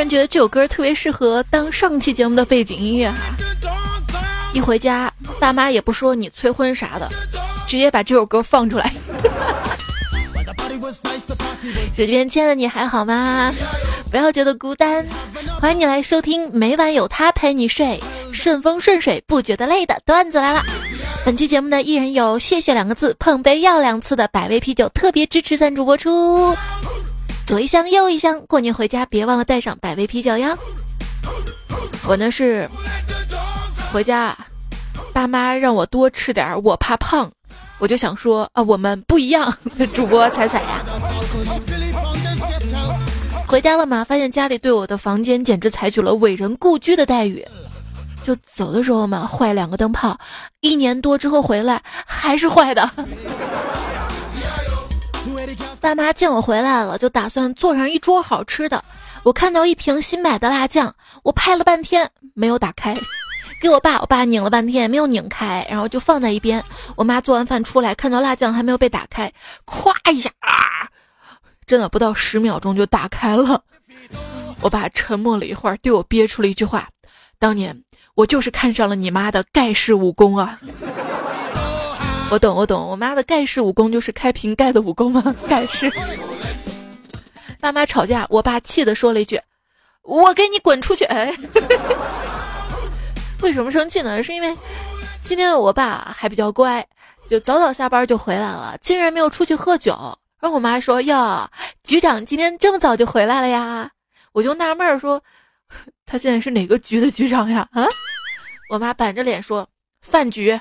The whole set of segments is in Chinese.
然觉得这首歌特别适合当上期节目的背景音乐哈。一回家，爸妈也不说你催婚啥的，直接把这首歌放出来。这边亲爱的你还好吗？不要觉得孤单，欢迎你来收听每晚有他陪你睡，顺风顺水不觉得累的段子来了。本期节目呢，依然有谢谢两个字，碰杯要两次的百威啤酒特别支持赞助播出。左一箱右一箱，过年回家别忘了带上百威啤酒呀。我呢是回家，爸妈让我多吃点，我怕胖，我就想说啊，我们不一样。主播彩彩呀。回家了嘛？发现家里对我的房间简直采取了伟人故居的待遇。就走的时候嘛，坏两个灯泡，一年多之后回来还是坏的。爸妈见我回来了，就打算做上一桌好吃的。我看到一瓶新买的辣酱，我拍了半天没有打开，给我爸，我爸拧了半天没有拧开，然后就放在一边。我妈做完饭出来，看到辣酱还没有被打开，咵一下啊。真的不到十秒钟就打开了，我爸沉默了一会儿，对我憋出了一句话：“当年我就是看上了你妈的盖世武功啊！”我懂，我懂，我妈的盖世武功就是开瓶盖的武功吗？盖世。爸妈吵架，我爸气的说了一句：“我给你滚出去！”哎，为什么生气呢？是因为今天我爸还比较乖，就早早下班就回来了，竟然没有出去喝酒。然后我妈说：“哟，局长今天这么早就回来了呀？”我就纳闷儿说：“他现在是哪个局的局长呀？”啊，我妈板着脸说：“饭局。”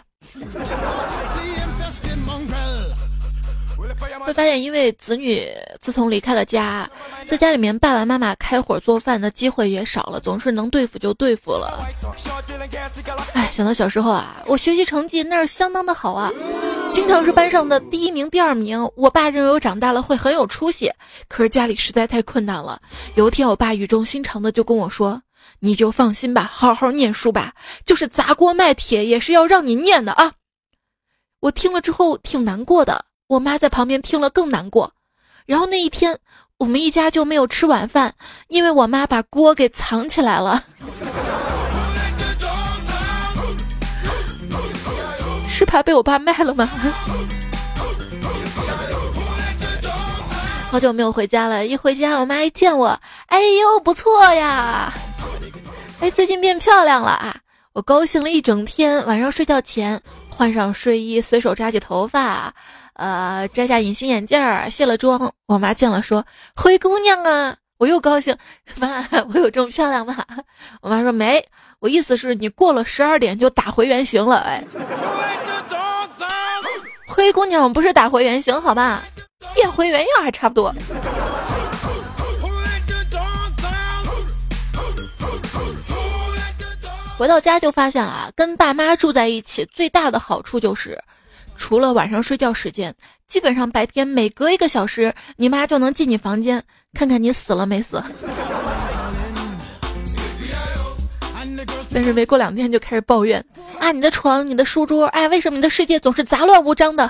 会发现，因为子女自从离开了家，在家里面爸爸妈妈开火做饭的机会也少了，总是能对付就对付了。哎，想到小时候啊，我学习成绩那是相当的好啊，经常是班上的第一名、第二名。我爸认为我长大了会很有出息，可是家里实在太困难了。有一天，我爸语重心长的就跟我说：“你就放心吧，好好念书吧，就是砸锅卖铁也是要让你念的啊。”我听了之后挺难过的。我妈在旁边听了更难过，然后那一天我们一家就没有吃晚饭，因为我妈把锅给藏起来了。是怕被我爸卖了吗？好久没有回家了，一回家我妈一见我，哎呦不错呀，哎最近变漂亮了啊！我高兴了一整天，晚上睡觉前换上睡衣，随手扎起头发。呃，摘下隐形眼镜儿，卸了妆，我妈见了说：“灰姑娘啊！”我又高兴，妈，我有这么漂亮吗？我妈说没，我意思是你过了十二点就打回原形了。哎，灰姑娘不是打回原形，好吧？变回原样还差不多。回到家就发现啊，跟爸妈住在一起最大的好处就是。除了晚上睡觉时间，基本上白天每隔一个小时，你妈就能进你房间看看你死了没死。但是没过两天就开始抱怨啊，你的床、你的书桌，哎，为什么你的世界总是杂乱无章的？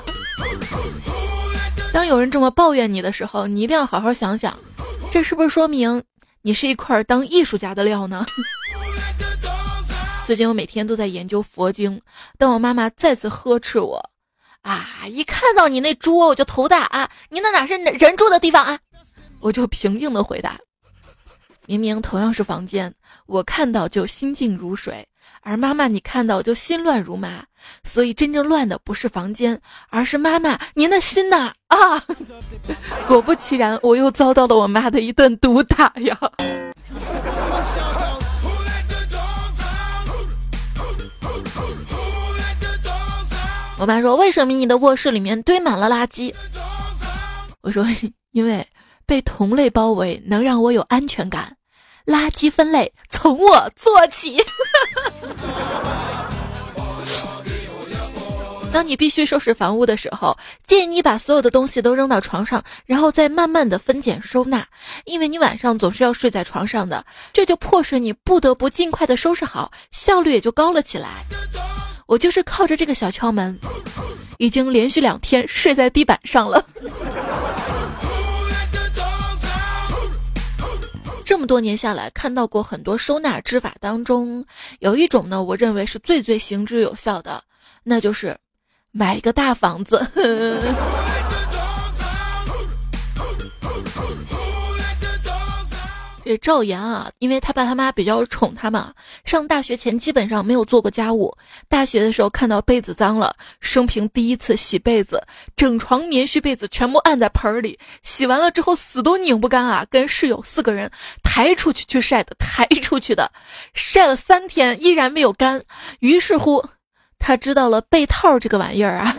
当有人这么抱怨你的时候，你一定要好好想想，这是不是说明你是一块当艺术家的料呢？最近我每天都在研究佛经，当我妈妈再次呵斥我。啊！一看到你那桌，我就头大啊！你那哪是人住的地方啊？我就平静的回答：明明同样是房间，我看到就心静如水，而妈妈你看到就心乱如麻。所以真正乱的不是房间，而是妈妈您的心呐！啊！果不其然，我又遭到了我妈的一顿毒打呀！我妈说：“为什么你的卧室里面堆满了垃圾？”我说：“因为被同类包围能让我有安全感，垃圾分类从我做起。当你必须收拾房屋的时候，建议你把所有的东西都扔到床上，然后再慢慢的分拣收纳，因为你晚上总是要睡在床上的，这就迫使你不得不尽快的收拾好，效率也就高了起来。”我就是靠着这个小敲门，已经连续两天睡在地板上了。这么多年下来，看到过很多收纳之法当中，有一种呢，我认为是最最行之有效的，那就是买一个大房子。这赵岩啊，因为他爸他妈比较宠他嘛，上大学前基本上没有做过家务。大学的时候看到被子脏了，生平第一次洗被子，整床棉絮被子全部按在盆里，洗完了之后死都拧不干啊，跟室友四个人抬出去去晒的，抬出去的，晒了三天依然没有干。于是乎，他知道了被套这个玩意儿啊。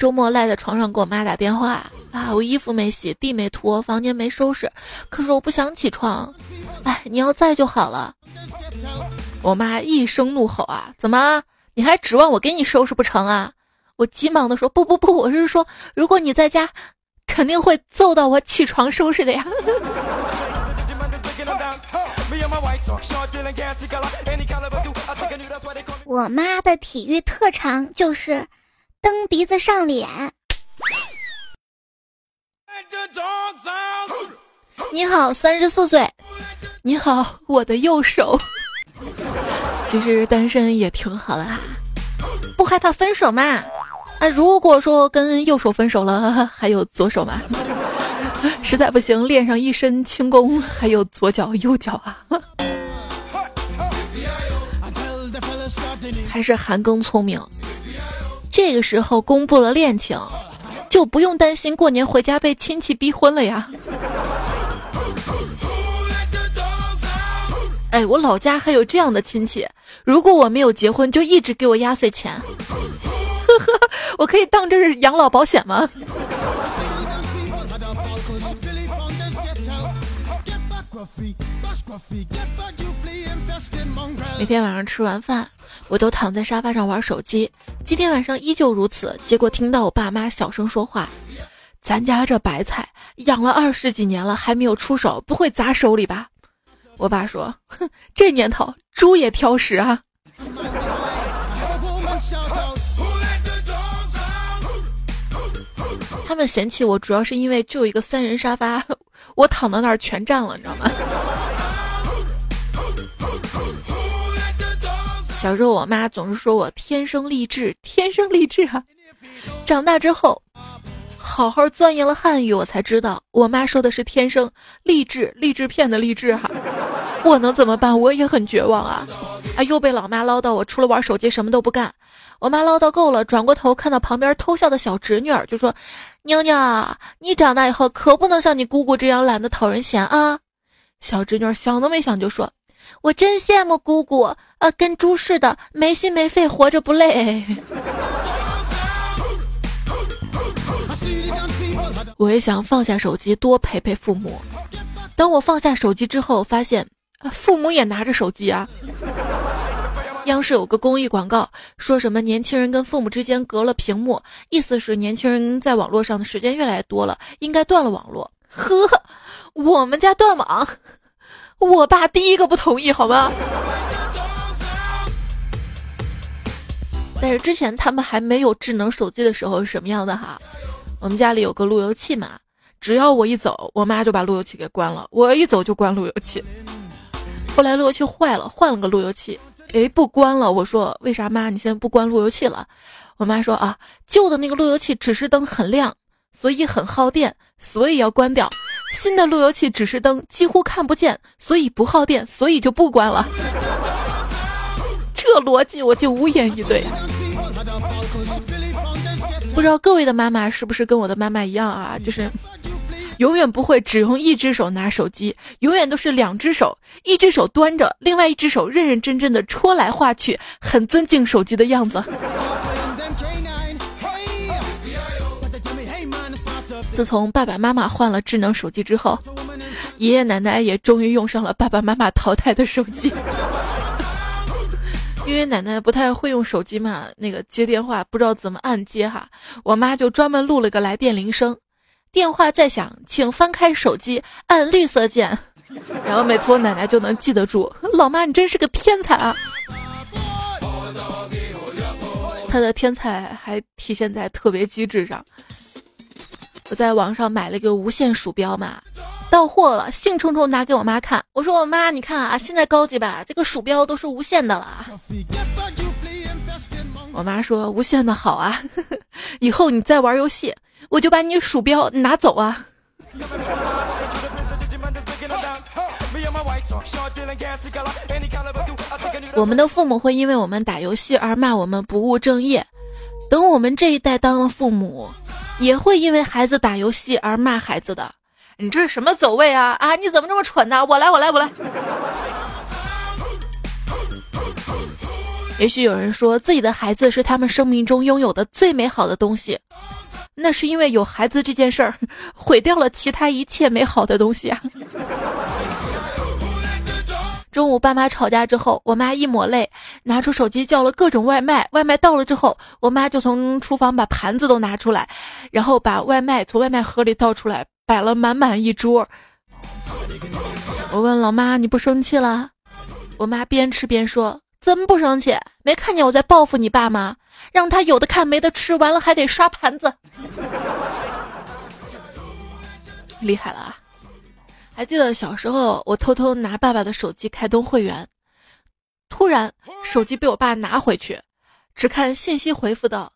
周末赖在床上给我妈打电话啊，我衣服没洗，地没拖，房间没收拾，可是我不想起床。哎，你要在就好了。我妈一声怒吼啊，怎么你还指望我给你收拾不成啊？我急忙的说不不不，我是说如果你在家，肯定会揍到我起床收拾的呀。我妈的体育特长就是。蹬鼻子上脸。你好，三十四岁。你好，我的右手。其实单身也挺好的啊，不害怕分手嘛？啊，如果说跟右手分手了，还有左手嘛？实在不行，练上一身轻功，还有左脚、右脚啊。还是韩庚聪明。这个时候公布了恋情，就不用担心过年回家被亲戚逼婚了呀。哎，我老家还有这样的亲戚，如果我没有结婚，就一直给我压岁钱。呵呵，我可以当这是养老保险吗？每天晚上吃完饭，我都躺在沙发上玩手机。今天晚上依旧如此。结果听到我爸妈小声说话：“咱家这白菜养了二十几年了，还没有出手，不会砸手里吧？”我爸说：“哼，这年头猪也挑食啊。”他们嫌弃我，主要是因为就一个三人沙发，我躺到那儿全占了，你知道吗？小时候，我妈总是说我天生丽质，天生丽质啊。长大之后，好好钻研了汉语，我才知道我妈说的是天生励志，励志片的励志哈。我能怎么办？我也很绝望啊！啊，又被老妈唠叨，我除了玩手机什么都不干。我妈唠叨够了，转过头看到旁边偷笑的小侄女儿，就说：“妞妞，你长大以后可不能像你姑姑这样懒得讨人嫌啊！”小侄女想都没想就说：“我真羡慕姑姑，啊，跟猪似的，没心没肺，活着不累。”我也想放下手机，多陪陪父母。当我放下手机之后，发现父母也拿着手机啊。央视有个公益广告，说什么年轻人跟父母之间隔了屏幕，意思是年轻人在网络上的时间越来越多了，应该断了网络。呵，我们家断网，我爸第一个不同意，好吗？但是之前他们还没有智能手机的时候是什么样的哈？我们家里有个路由器嘛，只要我一走，我妈就把路由器给关了，我一走就关路由器。后来路由器坏了，换了个路由器。哎，不关了！我说为啥妈？你现在不关路由器了？我妈说啊，旧的那个路由器指示灯很亮，所以很耗电，所以要关掉。新的路由器指示灯几乎看不见，所以不耗电，所以就不关了。这逻辑我就无言以对。不知道各位的妈妈是不是跟我的妈妈一样啊？就是。永远不会只用一只手拿手机，永远都是两只手，一只手端着，另外一只手认认真真的戳来划去，很尊敬手机的样子。自从爸爸妈妈换了智能手机之后，爷爷奶奶也终于用上了爸爸妈妈淘汰的手机。因为奶奶不太会用手机嘛，那个接电话不知道怎么按接哈，我妈就专门录了个来电铃声。电话在响，请翻开手机，按绿色键。然后每次我奶奶就能记得住。老妈，你真是个天才啊！他的天才还体现在特别机智上。我在网上买了一个无线鼠标嘛，到货了，兴冲冲拿给我妈看。我说：“我妈，你看啊，现在高级吧，这个鼠标都是无线的了。”我妈说：“无线的好啊，以后你再玩游戏，我就把你鼠标拿走啊。”我们的父母会因为我们打游戏而骂我们不务正业，等我们这一代当了父母。也会因为孩子打游戏而骂孩子的，你这是什么走位啊啊！你怎么这么蠢呢？我来，我来，我来。也许有人说自己的孩子是他们生命中拥有的最美好的东西，那是因为有孩子这件事儿毁掉了其他一切美好的东西啊。中午爸妈吵架之后，我妈一抹泪，拿出手机叫了各种外卖。外卖到了之后，我妈就从厨房把盘子都拿出来，然后把外卖从外卖盒里倒出来，摆了满满一桌。我问老妈：“你不生气了？”我妈边吃边说：“怎么不生气？没看见我在报复你爸吗？让他有的看没的吃，完了还得刷盘子，厉害了啊！”还记得小时候，我偷偷拿爸爸的手机开通会员，突然手机被我爸拿回去，只看信息回复到：“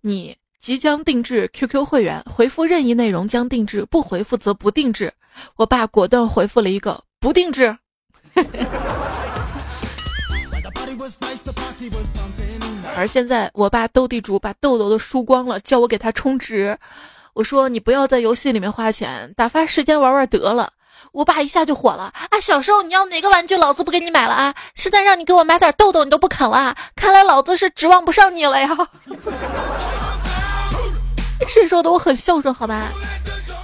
你即将定制 QQ 会员，回复任意内容将定制，不回复则不定制。”我爸果断回复了一个“不定制”。而现在，我爸斗地主把豆豆都输光了，叫我给他充值。我说你不要在游戏里面花钱，打发时间玩玩得了。我爸一下就火了啊！小时候你要哪个玩具，老子不给你买了啊！现在让你给我买点豆豆，你都不肯了。看来老子是指望不上你了呀！谁说的？我很孝顺，好吧？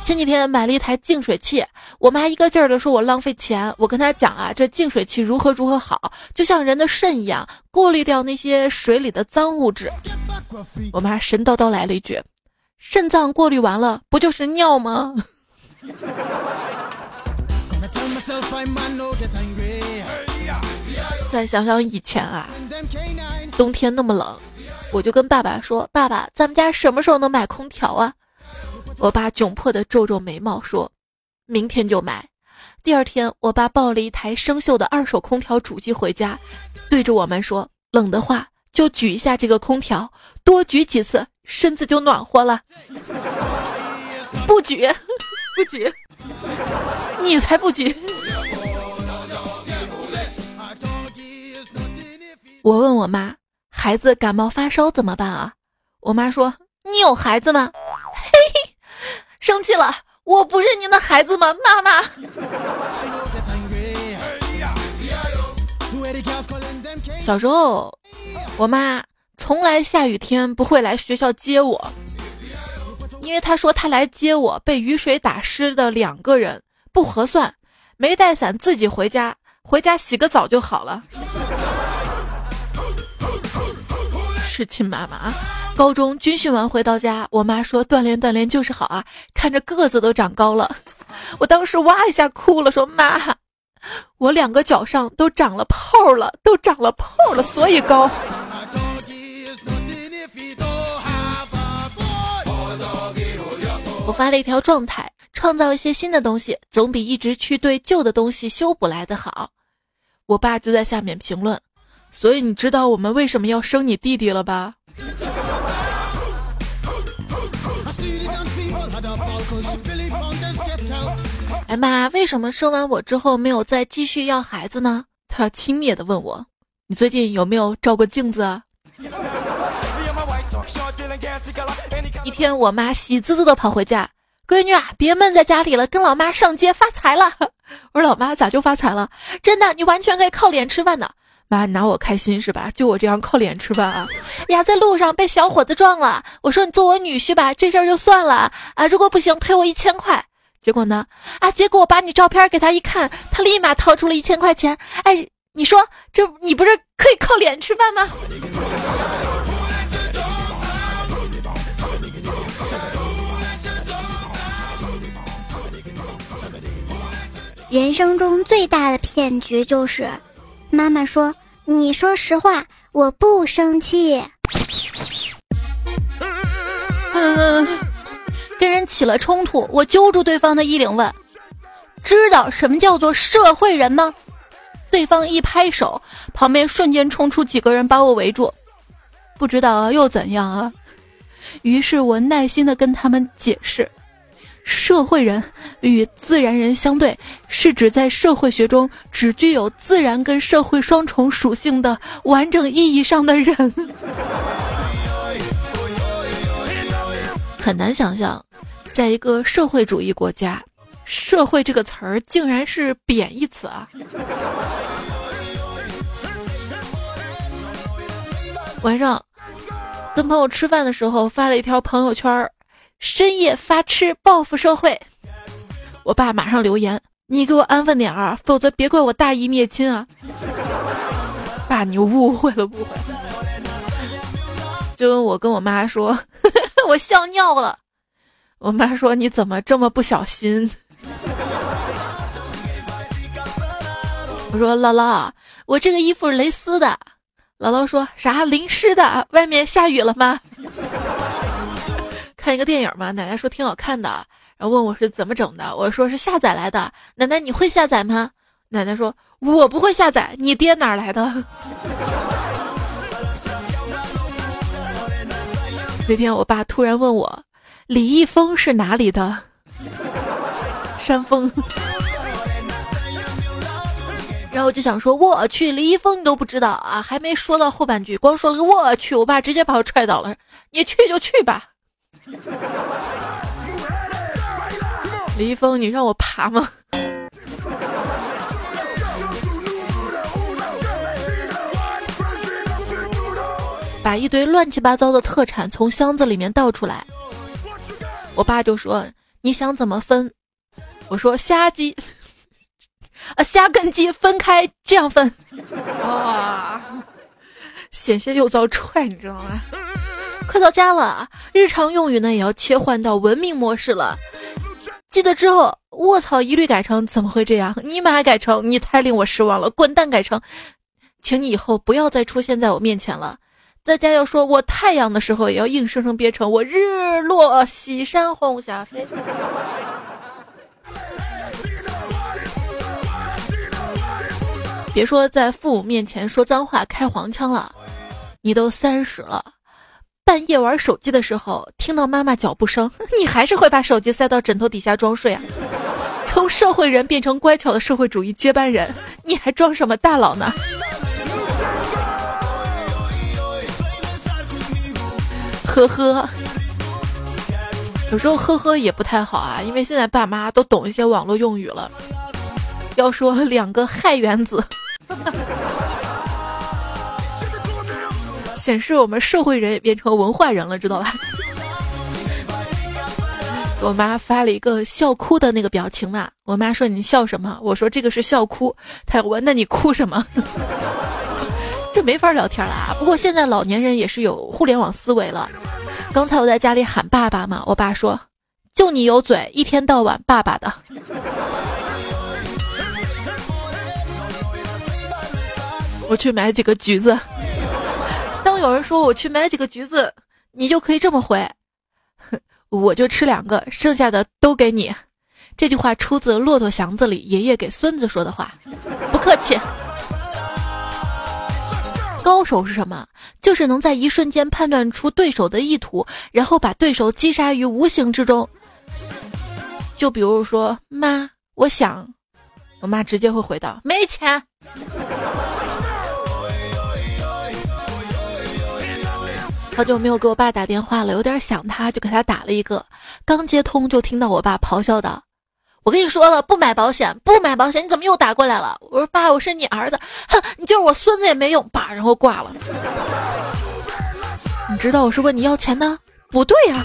前几天买了一台净水器，我妈一个劲儿的说我浪费钱。我跟她讲啊，这净水器如何如何好，就像人的肾一样，过滤掉那些水里的脏物质。我妈神叨叨来了一句。肾脏过滤完了，不就是尿吗？再想想以前啊，冬天那么冷，我就跟爸爸说：“爸爸，咱们家什么时候能买空调啊？”我爸窘迫的皱皱眉毛说：“明天就买。”第二天，我爸抱了一台生锈的二手空调主机回家，对着我们说：“冷的话就举一下这个空调，多举几次。”身子就暖和了，不举，不举，你才不举。我问我妈，孩子感冒发烧怎么办啊？我妈说：“你有孩子吗？”嘿嘿，生气了，我不是您的孩子吗，妈妈？小时候，我妈。从来下雨天不会来学校接我，因为他说他来接我被雨水打湿的两个人不合算，没带伞自己回家，回家洗个澡就好了。是亲妈妈啊！高中军训完回到家，我妈说锻炼锻炼就是好啊，看着个子都长高了。我当时哇一下哭了，说妈，我两个脚上都长了泡了，都长了泡了，所以高。我发了一条状态，创造一些新的东西，总比一直去对旧的东西修补来的好。我爸就在下面评论，所以你知道我们为什么要生你弟弟了吧？哎妈，为什么生完我之后没有再继续要孩子呢？他轻蔑的问我，你最近有没有照过镜子啊？一天，我妈喜滋滋的跑回家，闺女啊，别闷在家里了，跟老妈上街发财了。我说老妈咋就发财了？真的，你完全可以靠脸吃饭的。妈，你拿我开心是吧？就我这样靠脸吃饭啊？呀，在路上被小伙子撞了，我说你做我女婿吧，这事儿就算了啊。如果不行，赔我一千块。结果呢？啊，结果我把你照片给他一看，他立马掏出了一千块钱。哎，你说这你不是可以靠脸吃饭吗？人生中最大的骗局就是，妈妈说：“你说实话，我不生气。”嗯，跟人起了冲突，我揪住对方的衣领问：“知道什么叫做社会人吗？”对方一拍手，旁边瞬间冲出几个人把我围住。不知道又怎样啊？于是我耐心的跟他们解释：社会人与自然人相对，是指在社会学中只具有自然跟社会双重属性的完整意义上的人。很难想象，在一个社会主义国家，“社会”这个词儿竟然是贬义词啊！晚上跟朋友吃饭的时候，发了一条朋友圈儿：“深夜发痴报复社会。”我爸马上留言：“你给我安分点啊，否则别怪我大义灭亲啊！”爸，你误会了，误会。就我跟我妈说。我笑尿了，我妈说你怎么这么不小心？我说姥姥，我这个衣服是蕾丝的。姥姥说啥淋湿的？外面下雨了吗？看一个电影嘛，奶奶说挺好看的，然后问我是怎么整的，我说是下载来的。奶奶你会下载吗？奶奶说我不会下载，你爹哪来的？那天我爸突然问我，李易峰是哪里的？山峰。然后我就想说，我去，李易峰你都不知道啊？还没说到后半句，光说了个我去，我爸直接把我踹倒了。你去就去吧。李易峰，你让我爬吗？把一堆乱七八糟的特产从箱子里面倒出来，我爸就说：“你想怎么分？”我说：“虾鸡，啊虾跟鸡分开，这样分。”哇，险些又遭踹，你知道吗？快到家了，日常用语呢也要切换到文明模式了。记得之后，卧槽一律改成怎么会这样？你们还改成你太令我失望了，滚蛋改成，请你以后不要再出现在我面前了。在家要说我太阳的时候，也要硬生生憋成我日落西山红霞飞。别说在父母面前说脏话开黄腔了，你都三十了，半夜玩手机的时候听到妈妈脚步声，你还是会把手机塞到枕头底下装睡啊？从社会人变成乖巧的社会主义接班人，你还装什么大佬呢？呵呵，有时候呵呵也不太好啊，因为现在爸妈都懂一些网络用语了。要说两个氦原子，显示我们社会人也变成文化人了，知道吧？我妈发了一个笑哭的那个表情嘛，我妈说你笑什么？我说这个是笑哭。她问那你哭什么？这没法聊天了啊！不过现在老年人也是有互联网思维了。刚才我在家里喊爸爸嘛，我爸说：“就你有嘴，一天到晚爸爸的。”我去买几个橘子。有人说我去买几个橘子，你就可以这么回：“我就吃两个，剩下的都给你。”这句话出自《骆驼祥子》里爷爷给孙子说的话。不客气。高手是什么？就是能在一瞬间判断出对手的意图，然后把对手击杀于无形之中。就比如说，妈，我想，我妈直接会回答：没钱。好久没有给我爸打电话了，有点想他，就给他打了一个。刚接通，就听到我爸咆哮道。我跟你说了，不买保险，不买保险，你怎么又打过来了？我说爸，我是你儿子，哼，你就是我孙子也没用，爸，然后挂了。你知道我是问你要钱呢？不对呀。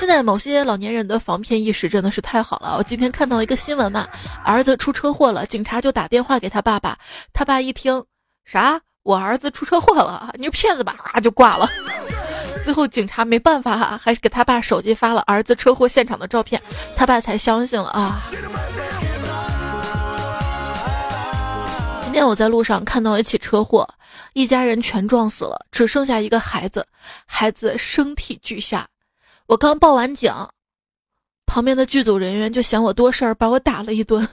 现在某些老年人的防骗意识真的是太好了。我今天看到一个新闻嘛，儿子出车祸了，警察就打电话给他爸爸，他爸一听，啥？我儿子出车祸了？你是骗子吧？就挂了。最后警察没办法，还是给他爸手机发了儿子车祸现场的照片，他爸才相信了啊。今天我在路上看到一起车祸，一家人全撞死了，只剩下一个孩子，孩子身体俱下。我刚报完警，旁边的剧组人员就嫌我多事儿，把我打了一顿。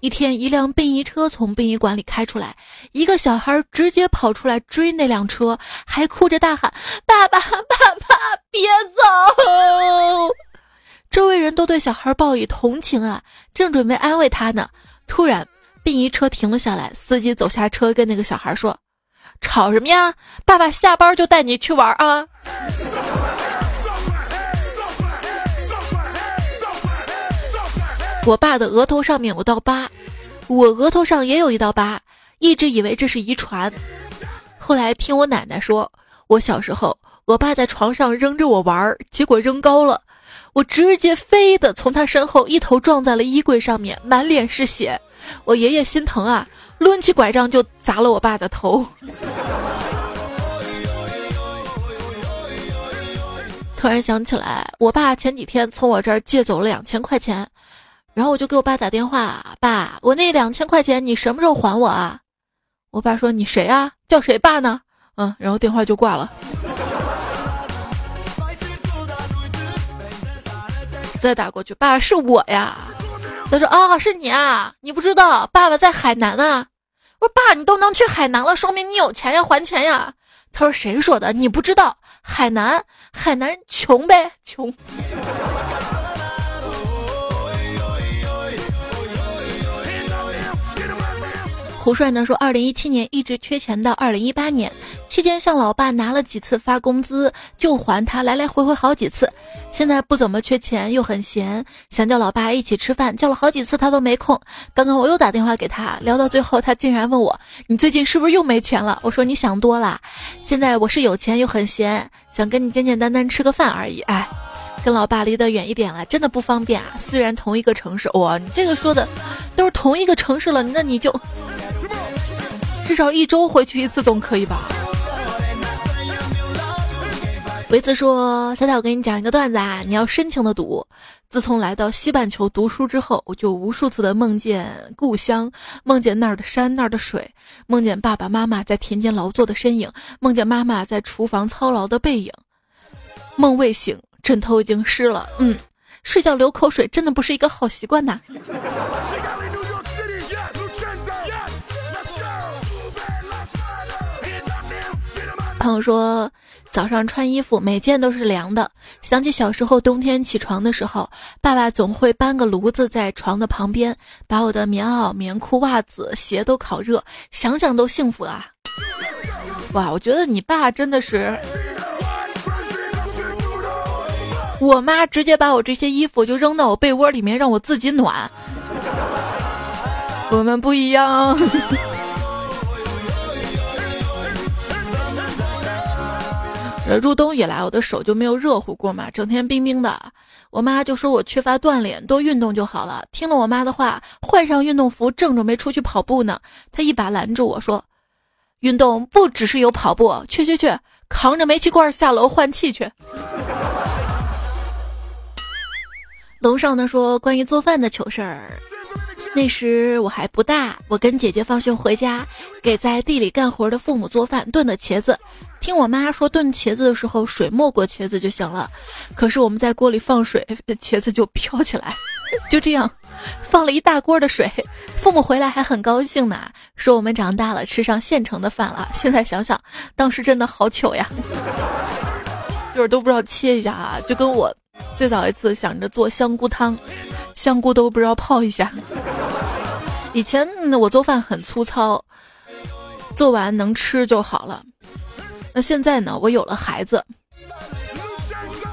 一天，一辆殡仪车从殡仪馆里开出来，一个小孩直接跑出来追那辆车，还哭着大喊：“爸爸，爸爸，别走！”周围人都对小孩报以同情啊，正准备安慰他呢，突然殡仪车停了下来，司机走下车，跟那个小孩说：“吵什么呀？爸爸下班就带你去玩啊！”我爸的额头上面有道疤，我额头上也有一道疤，一直以为这是遗传。后来听我奶奶说，我小时候，我爸在床上扔着我玩儿，结果扔高了，我直接飞的从他身后一头撞在了衣柜上面，满脸是血。我爷爷心疼啊，抡起拐杖就砸了我爸的头。突然想起来，我爸前几天从我这儿借走了两千块钱。然后我就给我爸打电话，爸，我那两千块钱你什么时候还我啊？我爸说你谁啊？叫谁爸呢？嗯，然后电话就挂了。再打过去，爸是我呀。他说啊，是你啊，你不知道，爸爸在海南啊。我说爸，你都能去海南了，说明你有钱呀，还钱呀。他说谁说的？你不知道，海南，海南穷呗，穷。胡帅呢说，二零一七年一直缺钱到二零一八年期间，向老爸拿了几次发工资就还他，来来回回好几次。现在不怎么缺钱，又很闲，想叫老爸一起吃饭，叫了好几次他都没空。刚刚我又打电话给他，聊到最后，他竟然问我：“你最近是不是又没钱了？”我说：“你想多了，现在我是有钱又很闲，想跟你简简单单吃个饭而已。”哎。跟老爸离得远一点了，真的不方便啊。虽然同一个城市，哇，你这个说的都是同一个城市了，那你就至少一周回去一次总可以吧？维子说：“小小，我给你讲一个段子啊，你要深情的读。自从来到西半球读书之后，我就无数次的梦见故乡，梦见那儿的山，那儿的水，梦见爸爸妈妈在田间劳作的身影，梦见妈妈在厨房操劳的背影。梦未醒。”枕头已经湿了，嗯，睡觉流口水真的不是一个好习惯呐。朋友说，早上穿衣服每件都是凉的，想起小时候冬天起床的时候，爸爸总会搬个炉子在床的旁边，把我的棉袄、棉裤、袜子、鞋都烤热，想想都幸福啊！哇，我觉得你爸真的是。我妈直接把我这些衣服就扔到我被窝里面，让我自己暖。我们不一样。入冬以来，我的手就没有热乎过嘛，整天冰冰的。我妈就说我缺乏锻炼，多运动就好了。听了我妈的话，换上运动服，正准备出去跑步呢，她一把拦住我说：“运动不只是有跑步，去去去，扛着煤气罐下楼换气去。”龙少呢说关于做饭的糗事儿，那时我还不大，我跟姐姐放学回家，给在地里干活的父母做饭炖的茄子。听我妈说炖茄子的时候水没过茄子就行了，可是我们在锅里放水，茄子就飘起来。就这样，放了一大锅的水，父母回来还很高兴呢，说我们长大了吃上现成的饭了。现在想想，当时真的好糗呀，就是都不知道切一下啊，就跟我。最早一次想着做香菇汤，香菇都不知道泡一下。以前我做饭很粗糙，做完能吃就好了。那现在呢？我有了孩子，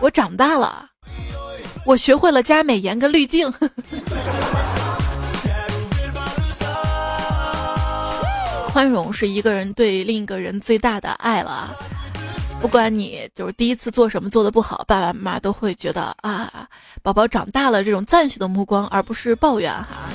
我长大了，我学会了加美颜跟滤镜。宽容是一个人对另一个人最大的爱了。不管你就是第一次做什么做的不好，爸爸妈妈都会觉得啊，宝宝长大了这种赞许的目光，而不是抱怨哈。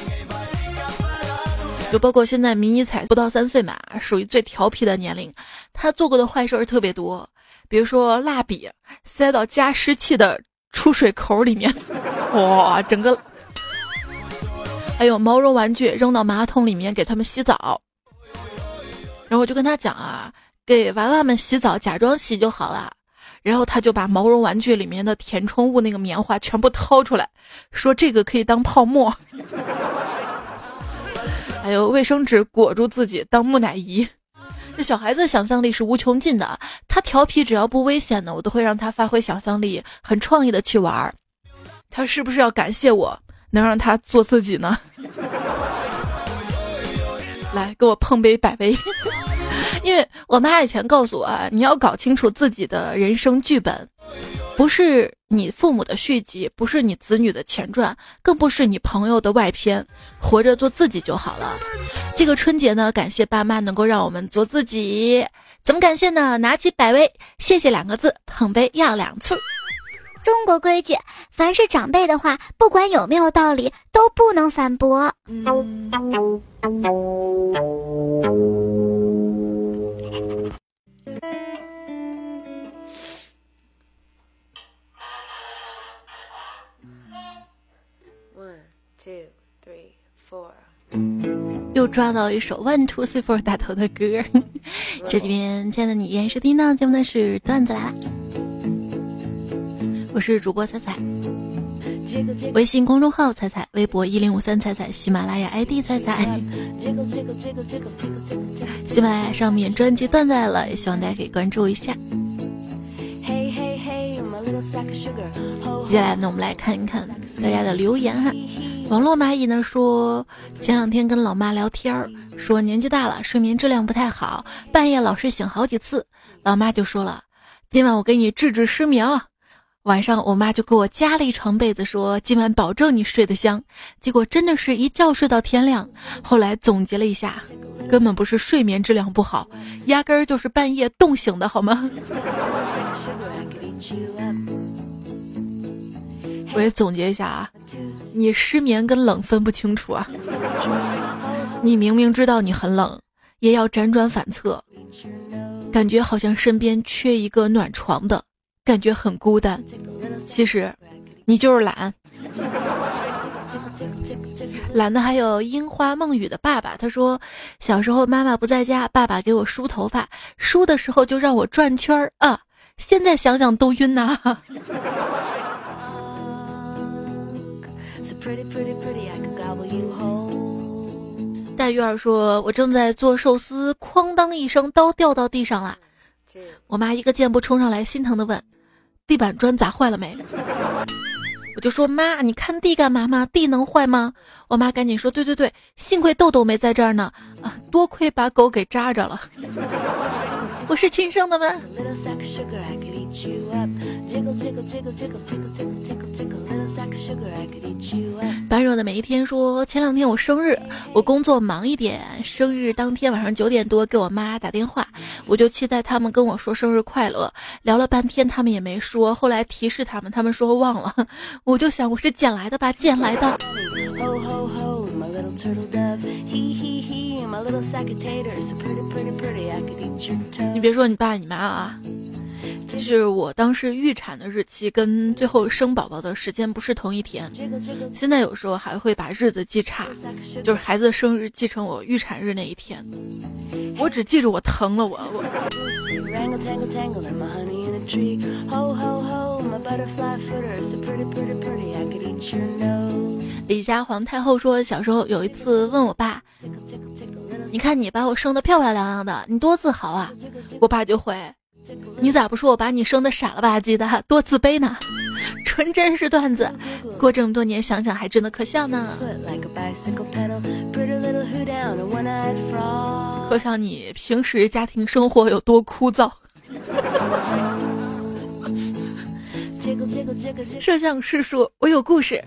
就包括现在迷你彩不到三岁嘛，属于最调皮的年龄，他做过的坏事儿特别多，比如说蜡笔塞到加湿器的出水口里面，哇，整个还有毛绒玩具扔到马桶里面给他们洗澡。然后我就跟他讲啊，给娃娃们洗澡，假装洗就好了。然后他就把毛绒玩具里面的填充物那个棉花全部掏出来，说这个可以当泡沫。还有卫生纸裹住自己当木乃伊。这小孩子想象力是无穷尽的，他调皮只要不危险的，我都会让他发挥想象力，很创意的去玩儿。他是不是要感谢我能让他做自己呢？来，给我碰杯百威。因为我妈以前告诉我，啊，你要搞清楚自己的人生剧本，不是你父母的续集，不是你子女的前传，更不是你朋友的外篇，活着做自己就好了。这个春节呢，感谢爸妈能够让我们做自己，怎么感谢呢？拿起百威，谢谢两个字，捧杯要两次。中国规矩，凡是长辈的话，不管有没有道理，都不能反驳。又抓到一首 One Two Three Four 打头的歌，这里边亲爱的你依然收听到节目的是段子来了，我是主播彩彩，微信公众号彩彩，微博一零五三彩彩，喜马拉雅 ID 彩彩，喜马拉雅上面专辑段子来了，也希望大家可以关注一下。接下来呢，我们来看一看大家的留言哈。网络蚂蚁呢说，前两天跟老妈聊天儿，说年纪大了，睡眠质量不太好，半夜老是醒好几次。老妈就说了，今晚我给你治治失眠。晚上我妈就给我加了一床被子，说今晚保证你睡得香。结果真的是一觉睡到天亮。后来总结了一下，根本不是睡眠质量不好，压根儿就是半夜冻醒的，好吗？我也总结一下啊。你失眠跟冷分不清楚啊！你明明知道你很冷，也要辗转反侧，感觉好像身边缺一个暖床的感觉很孤单。其实，你就是懒。懒的还有樱花梦雨的爸爸，他说小时候妈妈不在家，爸爸给我梳头发，梳的时候就让我转圈儿啊，现在想想都晕呐。大鱼儿说：“我正在做寿司，哐当一声，刀掉到地上了。我妈一个箭步冲上来，心疼的问：地板砖砸坏了没？我就说妈，你看地干嘛吗？地能坏吗？我妈赶紧说：对对对，幸亏豆豆没在这儿呢，啊，多亏把狗给扎着了。我是亲生的吗？”般若的每一天说：前两天我生日，我工作忙一点，生日当天晚上九点多给我妈打电话，我就期待他们跟我说生日快乐。聊了半天，他们也没说。后来提示他们，他们说忘了。我就想，我是捡来的吧，捡来的。你别说你爸你妈啊。就是我当时预产的日期跟最后生宝宝的时间不是同一天，现在有时候还会把日子记差，就是孩子生日记成我预产日那一天，我只记住我疼了我我。李家皇太后说，小时候有一次问我爸，你看你把我生的漂漂亮亮的，你多自豪啊！我爸就回。你咋不说我把你生的傻了吧唧的，多自卑呢？纯真是段子，过这么多年想想还真的可笑呢。可想你平时家庭生活有多枯燥。摄像师说：“我有故事。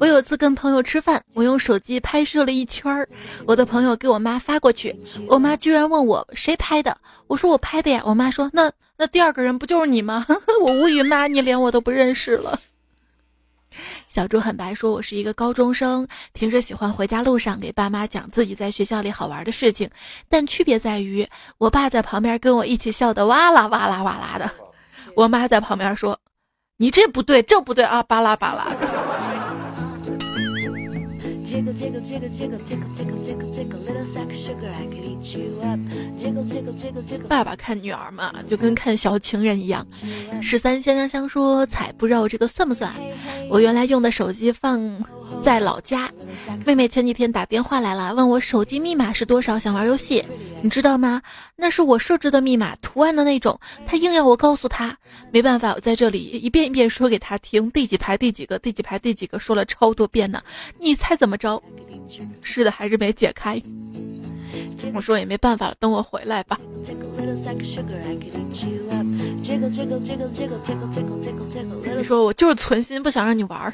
我有次跟朋友吃饭，我用手机拍摄了一圈儿，我的朋友给我妈发过去，我妈居然问我谁拍的，我说我拍的呀。我妈说那那第二个人不就是你吗？我无语，妈，你连我都不认识了。”小猪很白说：“我是一个高中生，平时喜欢回家路上给爸妈讲自己在学校里好玩的事情，但区别在于，我爸在旁边跟我一起笑得哇啦哇啦哇啦的，我妈在旁边说。”你这不对，这不对啊！巴拉巴拉。爸爸看女儿嘛，就跟看小情人一样。十三香香香说：“彩不知道这个算不算？我原来用的手机放在老家，妹妹前几天打电话来了，问我手机密码是多少，想玩游戏。你知道吗？那是我设置的密码，图案的那种。她硬要我告诉她，没办法，我在这里一遍一遍说给她听，第几排第几个，第几排第几个，说了超多遍呢。你猜怎么着？是的，还是没解开。”我说也没办法了，等我回来吧。你说我就是存心不想让你玩儿。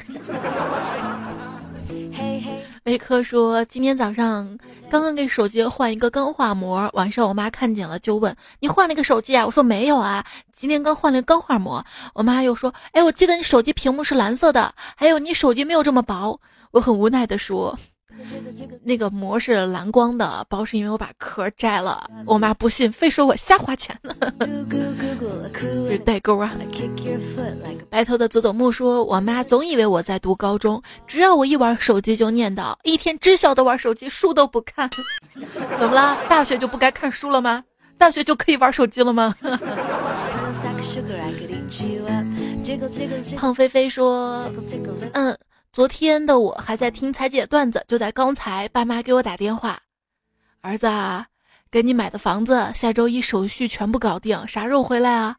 维科说今天早上刚刚给手机换一个钢化膜，晚上我妈看见了就问你换了个手机啊？我说没有啊，今天刚换了个钢化膜。我妈又说，哎，我记得你手机屏幕是蓝色的，还有你手机没有这么薄。我很无奈的说。那个膜是蓝光的，包是因为我把壳摘了。我妈不信，非说我瞎花钱呢。是代沟啊！白头的佐佐木说，我妈总以为我在读高中，只要我一玩手机就念叨，一天只晓得玩手机，书都不看。怎么了？大学就不该看书了吗？大学就可以玩手机了吗？胖飞飞说，嗯。昨天的我还在听彩姐段子，就在刚才，爸妈给我打电话，儿子，啊给你买的房子下周一手续全部搞定，啥时候回来啊？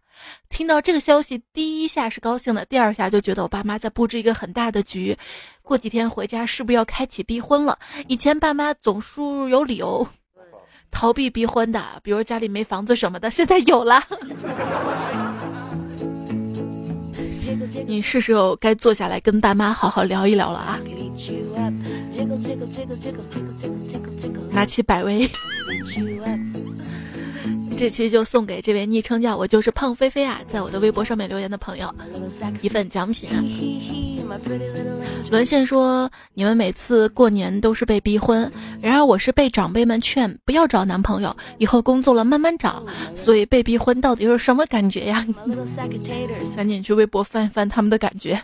听到这个消息，第一下是高兴的，第二下就觉得我爸妈在布置一个很大的局，过几天回家是不是要开启逼婚了？以前爸妈总是有理由逃避逼婚的，比如家里没房子什么的，现在有了。你是时候该坐下来跟爸妈好好聊一聊了啊！拿起百威，这期就送给这位昵称叫我就是胖菲菲啊，在我的微博上面留言的朋友一份奖品。沦陷说：“你们每次过年都是被逼婚，然而我是被长辈们劝不要找男朋友，以后工作了慢慢找。所以被逼婚到底是什么感觉呀？赶紧去微博翻一翻他们的感觉。”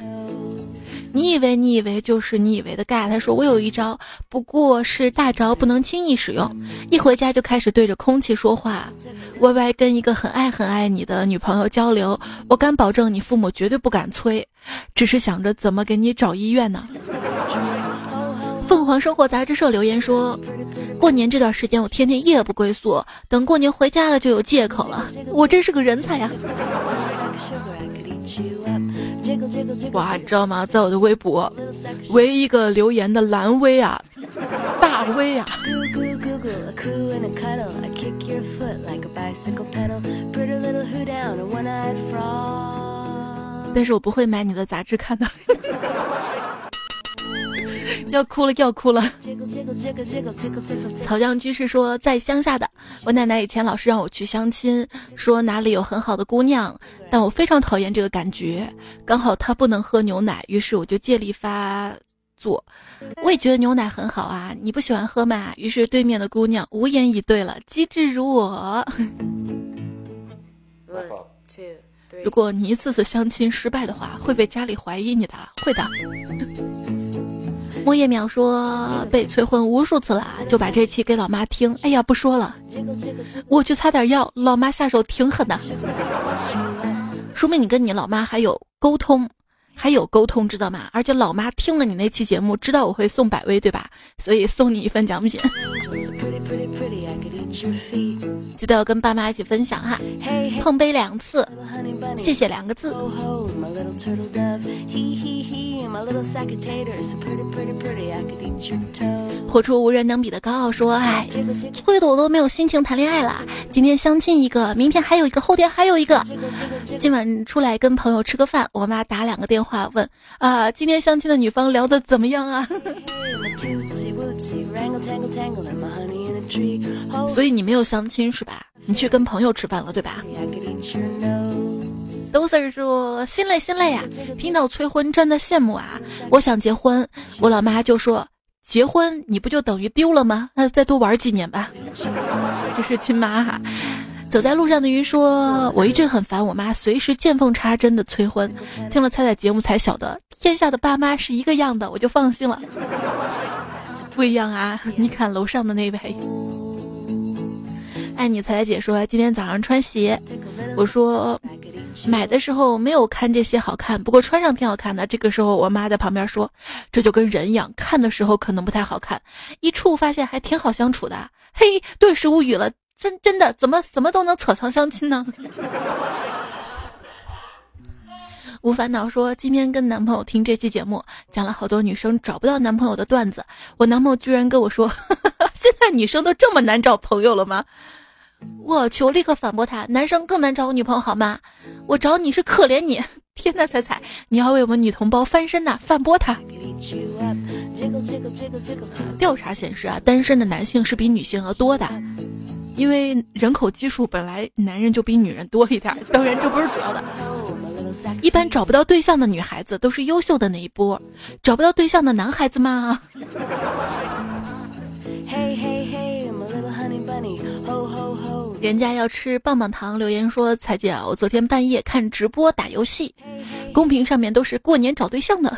你以为你以为就是你以为的盖，他说我有一招，不过是大招，不能轻易使用。一回家就开始对着空气说话，歪歪跟一个很爱很爱你的女朋友交流，我敢保证你父母绝对不敢催，只是想着怎么给你找医院呢。凤凰生活杂志社留言说，过年这段时间我天天夜不归宿，等过年回家了就有借口了，我真是个人才呀。哇，你知道吗？在我的微博，唯一一个留言的蓝威啊，大威啊。但是我不会买你的杂志看的。要哭了，要哭了。草酱居士说，在乡下的我奶奶以前老是让我去相亲，说哪里有很好的姑娘，但我非常讨厌这个感觉。刚好她不能喝牛奶，于是我就借力发作。我也觉得牛奶很好啊，你不喜欢喝嘛？于是对面的姑娘无言以对了，机智如我。如果你一次次相亲失败的话，会被家里怀疑你的，会的。莫叶淼说被催婚无数次了，就把这期给老妈听。哎呀，不说了，我去擦点药。老妈下手挺狠的，说明你跟你老妈还有沟通，还有沟通，知道吗？而且老妈听了你那期节目，知道我会送百威，对吧？所以送你一份奖品。记得要跟爸妈一起分享哈，碰杯两次，谢谢两个字。活出无人能比的高傲说：“哎，催的我都没有心情谈恋爱了。今天相亲一个，明天还有一个，后天还有一个。今晚出来跟朋友吃个饭，我妈打两个电话问啊，今天相亲的女方聊的怎么样啊？” 所以你没有相亲是吧？你去跟朋友吃饭了对吧？都是说心累心累呀，听到催婚真的羡慕啊！我想结婚，我老妈就说结婚你不就等于丢了吗？那再多玩几年吧。这是亲妈哈。走在路上的鱼说，我一直很烦我妈随时见缝插针的催婚，听了彩彩节目才晓得天下的爸妈是一个样的，我就放心了。不一样啊！你看楼上的那位，爱你彩彩姐说今天早上穿鞋，我说买的时候没有看这些好看，不过穿上挺好看的。这个时候我妈在旁边说，这就跟人一样，看的时候可能不太好看，一处发现还挺好相处的。嘿，顿时无语了，真真的怎么怎么都能扯上相亲呢？无烦恼说：“今天跟男朋友听这期节目，讲了好多女生找不到男朋友的段子。我男朋友居然跟我说，现在女生都这么难找朋友了吗？我去，我立刻反驳他：男生更难找女朋友好吗？我找你是可怜你。天呐，彩彩，你要为我们女同胞翻身呐！反驳他。调查显示啊，单身的男性是比女性要多的，因为人口基数本来男人就比女人多一点。当然，这不是主要的。”一般找不到对象的女孩子都是优秀的那一波，找不到对象的男孩子嘛。人家要吃棒棒糖，留言说：“彩姐，我昨天半夜看直播打游戏，公屏上面都是过年找对象的。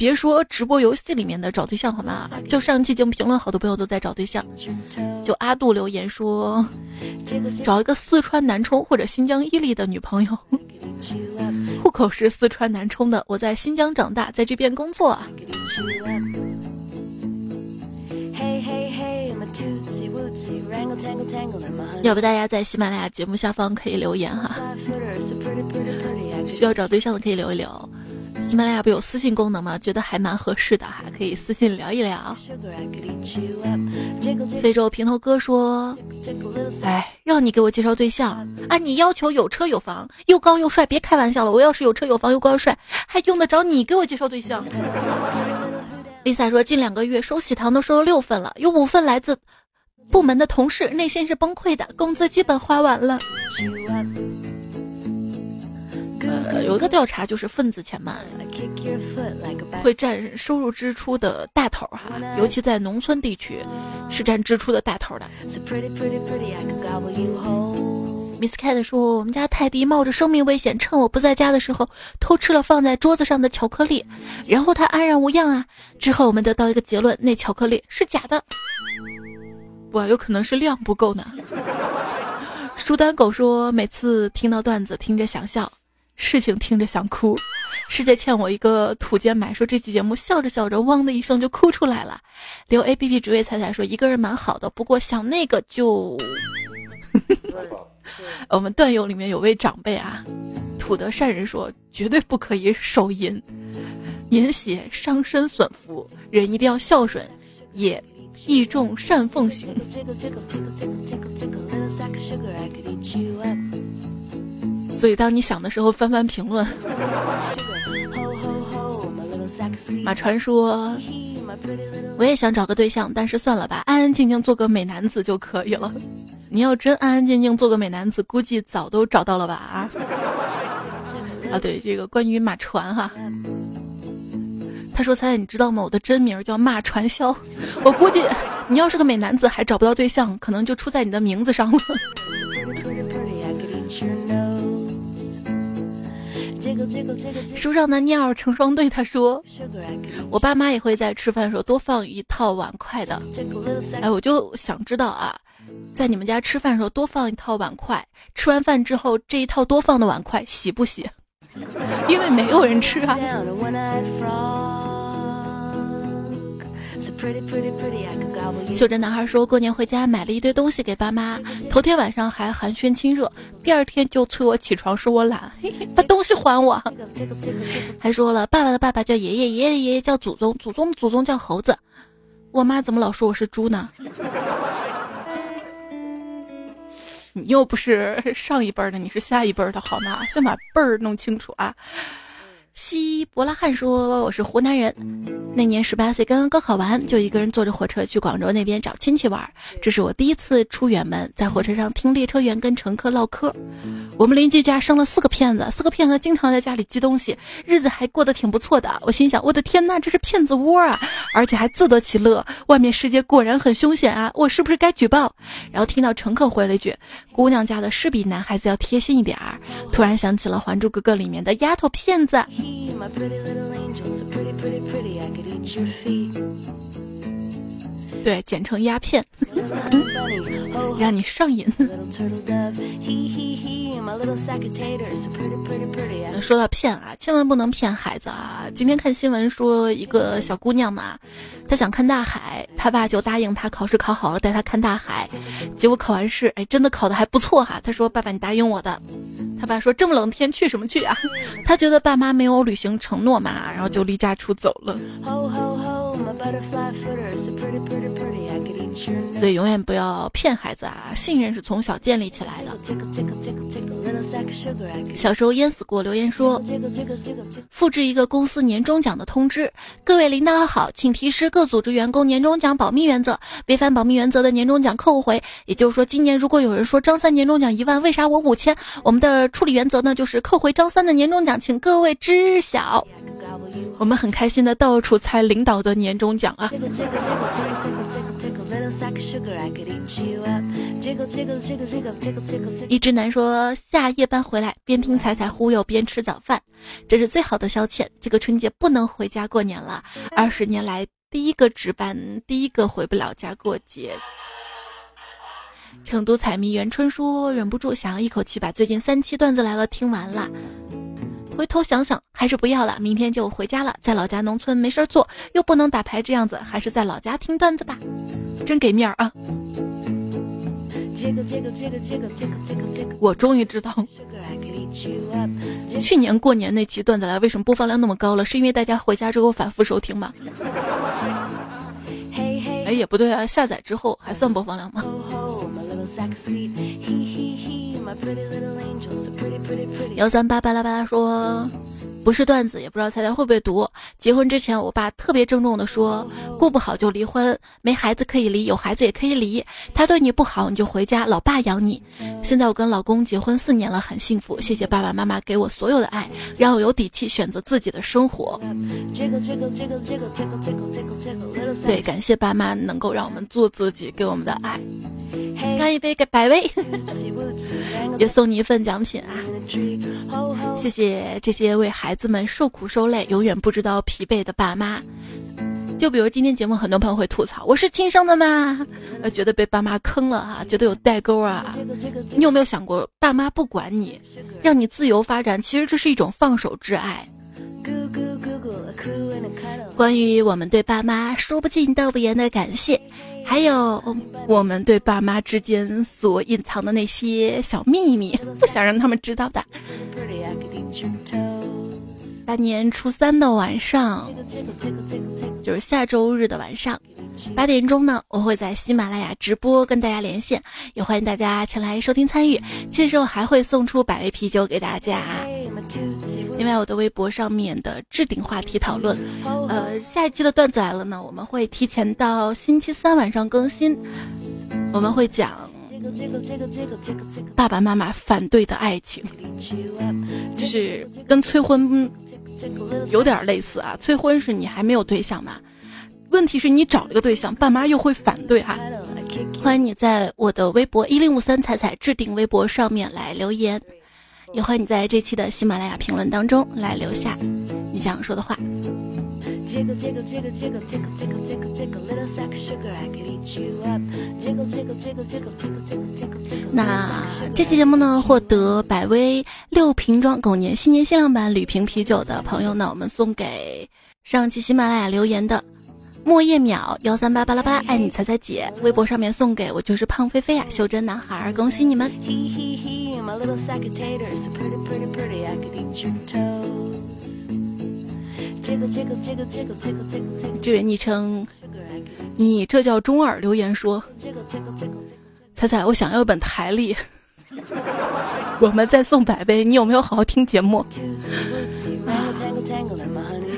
别说直播游戏里面的找对象好吗？就上期节目评论，好多朋友都在找对象。就阿杜留言说，找一个四川南充或者新疆伊犁的女朋友。”户口是四川南充的，我在新疆长大，在这边工作。要不大家在喜马拉雅节目下方可以留言哈，需要找对象的可以留一留。喜马拉雅不有私信功能吗？觉得还蛮合适的哈，可以私信聊一聊。非洲平头哥说：“哎，让你给我介绍对象啊，你要求有车有房，又高又帅，别开玩笑了。我要是有车有房又高又帅，还用得着你给我介绍对象？”Lisa 说：“近两个月收喜糖都收了六份了，有五份来自部门的同事，内心是崩溃的，工资基本花完了。”呃，有一个调查就是份子钱嘛，会占收入支出的大头哈，尤其在农村地区是占支出的大头的。Miss Cat 说，我们家泰迪冒着生命危险，趁我不在家的时候偷吃了放在桌子上的巧克力，然后他安然无恙啊。之后我们得到一个结论，那巧克力是假的。哇，有可能是量不够呢。书丹狗说，每次听到段子，听着想笑。事情听着想哭，师姐欠我一个土监买，说这期节目笑着笑着，汪的一声就哭出来了。留 A P P 职位彩彩说一个人蛮好的，不过想那个就。我们段友里面有位长辈啊，土德善人说绝对不可以手淫，淫邪伤身损福，人一定要孝顺，也义重善奉行。所以，当你想的时候，翻翻评论。马传说，我也想找个对象，但是算了吧，安安静静做个美男子就可以了。你要真安安静静做个美男子，估计早都找到了吧？啊，啊，对，这个关于马传哈，他说：“彩彩，你知道吗？我的真名叫马传销。我估计你要是个美男子，还找不到对象，可能就出在你的名字上了。” 书上的鸟成双对，他说：“我爸妈也会在吃饭的时候多放一套碗筷的。”哎，我就想知道啊，在你们家吃饭的时候多放一套碗筷，吃完饭之后这一套多放的碗筷洗不洗？因为没有人吃啊。袖珍男孩说过年回家买了一堆东西给爸妈，头天晚上还寒暄亲热，第二天就催我起床说我懒，把东西还我。还说了爸爸的爸爸叫爷爷，爷爷的爷爷叫祖宗，祖宗的祖宗叫猴子。我妈怎么老说我是猪呢？你又不是上一辈的，你是下一辈的好吗？先把辈儿弄清楚啊。西伯拉罕说：“我是湖南人，那年十八岁，刚刚高考完，就一个人坐着火车去广州那边找亲戚玩。这是我第一次出远门，在火车上听列车员跟乘客唠嗑。我们邻居家生了四个骗子，四个骗子经常在家里寄东西，日子还过得挺不错的。我心想：我的天呐，这是骗子窝啊！而且还自得其乐。外面世界果然很凶险啊！我是不是该举报？然后听到乘客回了一句：姑娘家的是比男孩子要贴心一点儿。突然想起了《还珠格格》里面的丫头骗子。” hee, my pretty little angel, so pretty, pretty, pretty, I could eat your feet. 对，简称鸦片，让你上瘾。说到骗啊，千万不能骗孩子啊！今天看新闻说，一个小姑娘嘛，她想看大海，她爸就答应她考试考好了带她看大海。结果考完试，哎，真的考的还不错哈。她说：“爸爸，你答应我的。”她爸说：“这么冷天去什么去啊？” 她觉得爸妈没有履行承诺嘛，然后就离家出走了。butterfly footer, so pretty, pretty, pretty. I could eat your 所以永远不要骗孩子啊！信任是从小建立起来的。小时候淹死过，留言说：复制一个公司年终奖的通知，各位领导好，请提示各组织员工年终奖保密原则，违反保密原则的年终奖扣回。也就是说，今年如果有人说张三年终奖一万，为啥我五千？我们的处理原则呢，就是扣回张三的年终奖，请各位知晓。我们很开心的到处猜领导的年终奖啊。一直男说下夜班回来，边听彩彩忽悠边吃早饭，这是最好的消遣。这个春节不能回家过年了，二十年来第一个值班，第一个回不了家过节。成都彩迷袁春说忍不住想要一口气把最近三期段子来了听完了。回头想想，还是不要了。明天就回家了，在老家农村没事儿做，又不能打牌，这样子还是在老家听段子吧，真给面儿啊！我终于知道，去年过年那期段子来为什么播放量那么高了，是因为大家回家之后反复收听吗？哎，也不对啊，下载之后还算播放量吗？幺三八巴拉巴拉说。不是段子，也不知道猜猜会不会读。结婚之前，我爸特别郑重的说，过不好就离婚，没孩子可以离，有孩子也可以离。他对你不好，你就回家，老爸养你。现在我跟老公结婚四年了，很幸福。谢谢爸爸妈妈给我所有的爱，让我有底气选择自己的生活。对，感谢爸妈能够让我们做自己，给我们的爱。干一杯给百威，也送你一份奖品啊！谢谢这些为孩子子们受苦受累、永远不知道疲惫的爸妈。就比如今天节目，很多朋友会吐槽：“我是亲生的吗？”呃，觉得被爸妈坑了啊，觉得有代沟啊。你有没有想过，爸妈不管你，让你自由发展，其实这是一种放手之爱。关于我们对爸妈说不尽道不言的感谢。还有我们对爸妈之间所隐藏的那些小秘密，不想让他们知道的。大年初三的晚上，就是下周日的晚上，八点钟呢，我会在喜马拉雅直播跟大家连线，也欢迎大家前来收听参与。届时我还会送出百威啤酒给大家。另外，我的微博上面的置顶话题讨论，呃，下一期的段子来了呢，我们会提前到星期三晚上更新，我们会讲。爸爸妈妈反对的爱情，就是跟催婚有点类似啊。催婚是你还没有对象嘛？问题是你找了个对象，爸妈又会反对哈。欢迎你在我的微博一零五三彩彩置顶微博上面来留言，也欢迎你在这期的喜马拉雅评论当中来留下你想说的话。那这期节目呢，获得百威六瓶装狗年新年限量版铝瓶啤酒的朋友呢，我们送给上期喜马拉雅留言的莫叶淼幺三八巴拉巴拉爱你彩彩姐，微博上面送给我就是胖飞飞啊，袖珍男孩，恭喜你们！这位昵称，你这叫中二留言说，彩彩，我想要一本台历，我们再送百杯，你有没有好好听节目？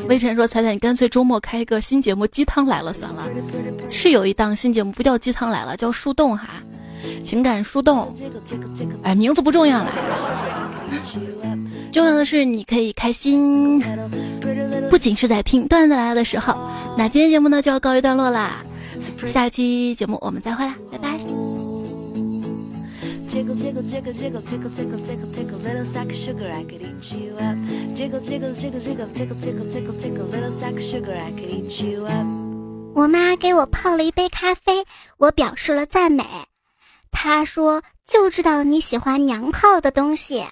微尘说，彩彩，你干脆周末开一个新节目《鸡汤来了》算了，是有一档新节目，不叫《鸡汤来了》，叫树洞哈，情感树洞，哎，名字不重要了。重要的是，你可以开心，不仅是在听段子来了的时候。那今天节目呢就要告一段落啦，下期节目我们再会啦，拜拜。我妈给我泡了一杯咖啡，我表示了赞美。她说：“就知道你喜欢娘泡的东西。”